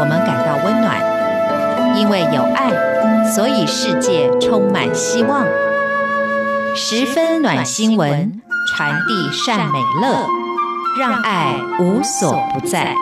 我们感到温暖，因为有爱，所以世界充满希望。十分暖心文，传递善美乐，让爱无所不在。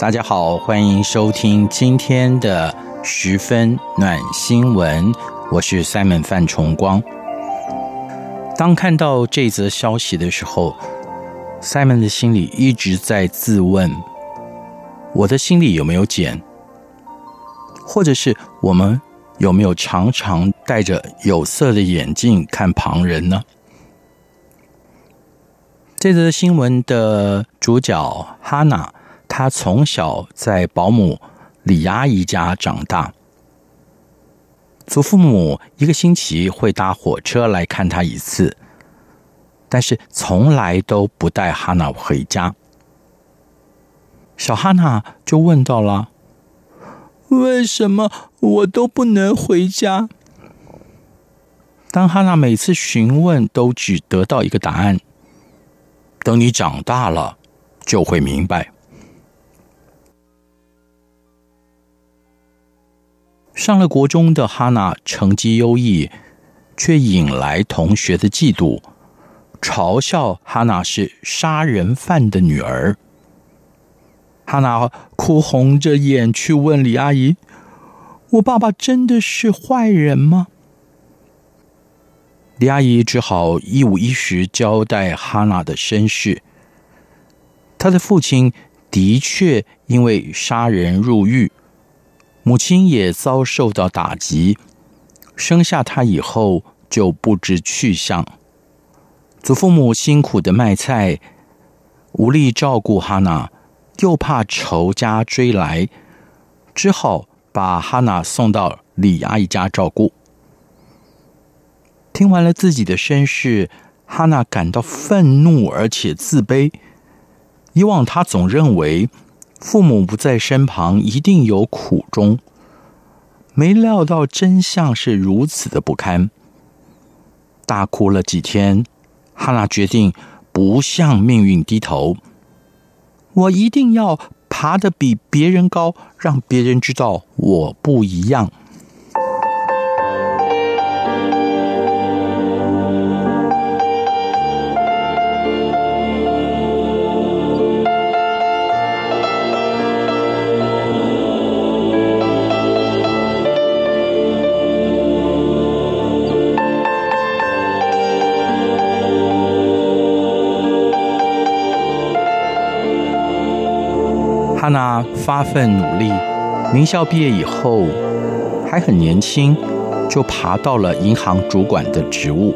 大家好，欢迎收听今天的十分暖新闻，我是 Simon 范崇光。当看到这则消息的时候，Simon 的心里一直在自问：我的心里有没有茧？或者是我们有没有常常戴着有色的眼镜看旁人呢？这则新闻的主角哈娜。他从小在保姆李阿姨家长大，祖父母一个星期会搭火车来看他一次，但是从来都不带哈娜回家。小哈娜就问到了：“为什么我都不能回家？”当哈娜每次询问，都只得到一个答案：“等你长大了，就会明白。”上了国中的哈娜成绩优异，却引来同学的嫉妒，嘲笑哈娜是杀人犯的女儿。哈娜哭红着眼去问李阿姨：“我爸爸真的是坏人吗？”李阿姨只好一五一十交代哈娜的身世。她的父亲的确因为杀人入狱。母亲也遭受到打击，生下他以后就不知去向。祖父母辛苦的卖菜，无力照顾哈娜，又怕仇家追来，只好把哈娜送到李阿姨家照顾。听完了自己的身世，哈娜感到愤怒而且自卑。以往她总认为。父母不在身旁，一定有苦衷。没料到真相是如此的不堪，大哭了几天。哈娜决定不向命运低头，我一定要爬得比别人高，让别人知道我不一样。哈娜发奋努力，名校毕业以后还很年轻，就爬到了银行主管的职务。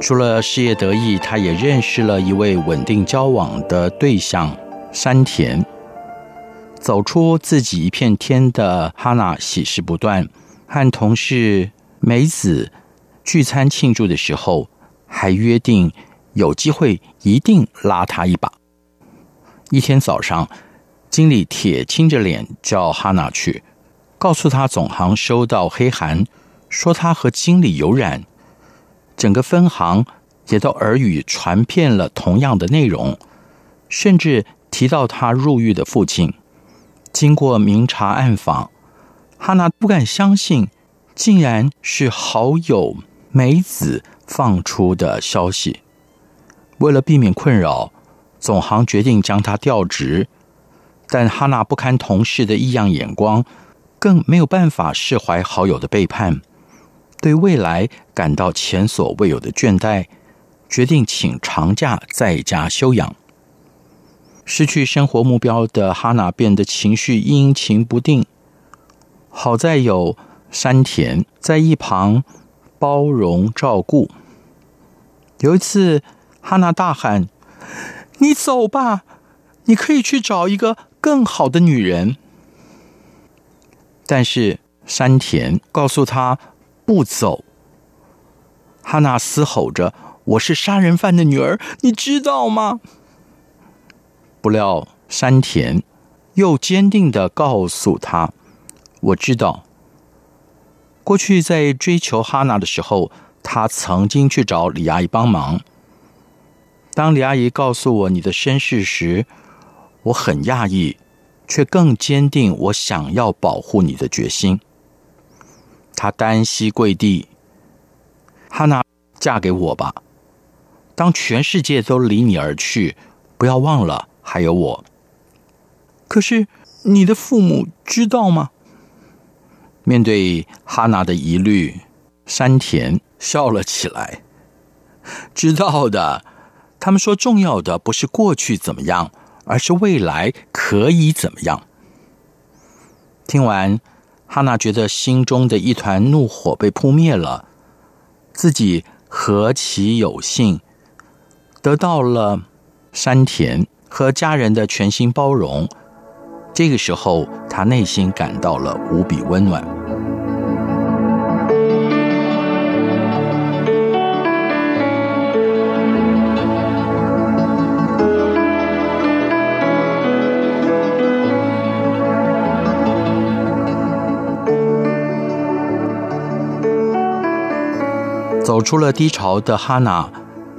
除了事业得意，他也认识了一位稳定交往的对象山田。走出自己一片天的哈娜喜事不断，和同事梅子聚餐庆祝的时候，还约定有机会一定拉他一把。一天早上。经理铁青着脸叫哈娜去，告诉他总行收到黑函，说他和经理有染，整个分行也都耳语传遍了同样的内容，甚至提到他入狱的父亲。经过明察暗访，哈娜不敢相信，竟然是好友梅子放出的消息。为了避免困扰，总行决定将他调职。但哈娜不堪同事的异样眼光，更没有办法释怀好友的背叛，对未来感到前所未有的倦怠，决定请长假在家休养。失去生活目标的哈娜变得情绪阴晴不定。好在有山田在一旁包容照顾。有一次，哈娜大喊：“你走吧，你可以去找一个更好的女人。”但是山田告诉他不走。哈娜嘶吼着：“我是杀人犯的女儿，你知道吗？”不料山田又坚定地告诉他：“我知道。过去在追求哈娜的时候，他曾经去找李阿姨帮忙。当李阿姨告诉我你的身世时，我很讶异，却更坚定我想要保护你的决心。”他单膝跪地。哈娜，嫁给我吧。当全世界都离你而去，不要忘了还有我。可是你的父母知道吗？面对哈娜的疑虑，山田笑了起来。知道的，他们说重要的不是过去怎么样，而是未来可以怎么样。听完，哈娜觉得心中的一团怒火被扑灭了。自己何其有幸，得到了山田和家人的全心包容。这个时候，他内心感到了无比温暖。走出了低潮的哈娜，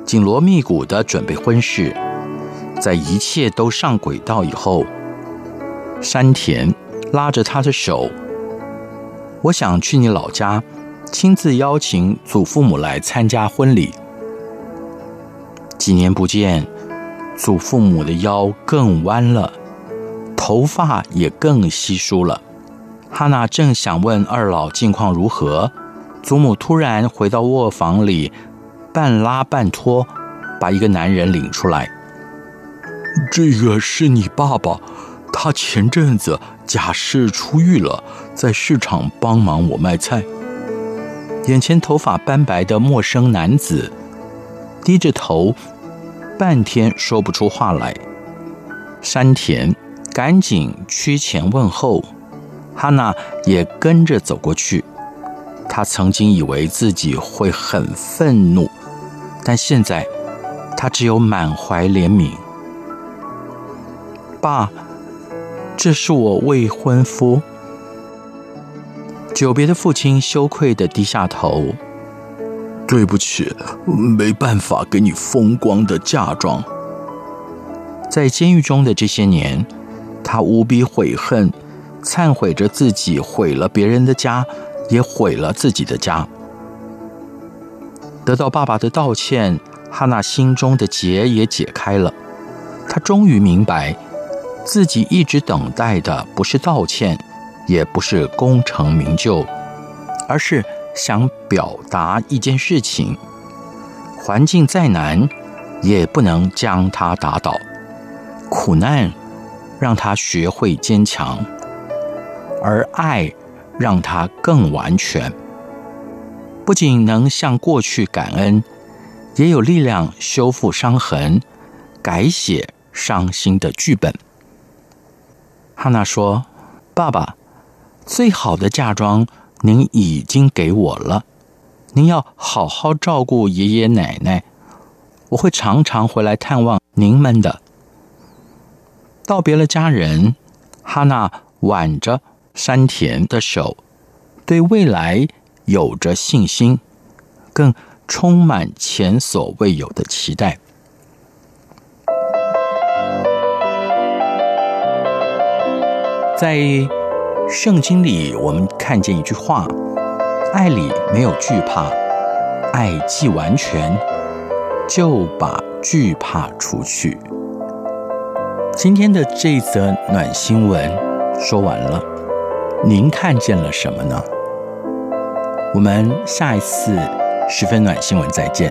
紧锣密鼓的准备婚事。在一切都上轨道以后，山田拉着她的手：“我想去你老家，亲自邀请祖父母来参加婚礼。”几年不见，祖父母的腰更弯了，头发也更稀疏了。哈娜正想问二老近况如何。祖母突然回到卧房里，半拉半拖，把一个男人领出来。这个是你爸爸，他前阵子假释出狱了，在市场帮忙我卖菜。眼前头发斑白的陌生男子低着头，半天说不出话来。山田赶紧趋前问候，哈娜也跟着走过去。他曾经以为自己会很愤怒，但现在他只有满怀怜悯。爸，这是我未婚夫。久别的父亲羞愧地低下头。对不起，没办法给你风光的嫁妆。在监狱中的这些年，他无比悔恨，忏悔着自己毁了别人的家。也毁了自己的家。得到爸爸的道歉，哈娜心中的结也解开了。她终于明白，自己一直等待的不是道歉，也不是功成名就，而是想表达一件事情：环境再难，也不能将她打倒。苦难让她学会坚强，而爱。让他更完全，不仅能向过去感恩，也有力量修复伤痕，改写伤心的剧本。哈娜说：“爸爸，最好的嫁妆您已经给我了，您要好好照顾爷爷奶奶，我会常常回来探望您们的。”道别了家人，哈娜挽着。山田的手，对未来有着信心，更充满前所未有的期待。在圣经里，我们看见一句话：“爱里没有惧怕，爱既完全，就把惧怕除去。”今天的这则暖新闻说完了。您看见了什么呢？我们下一次十分暖新闻再见。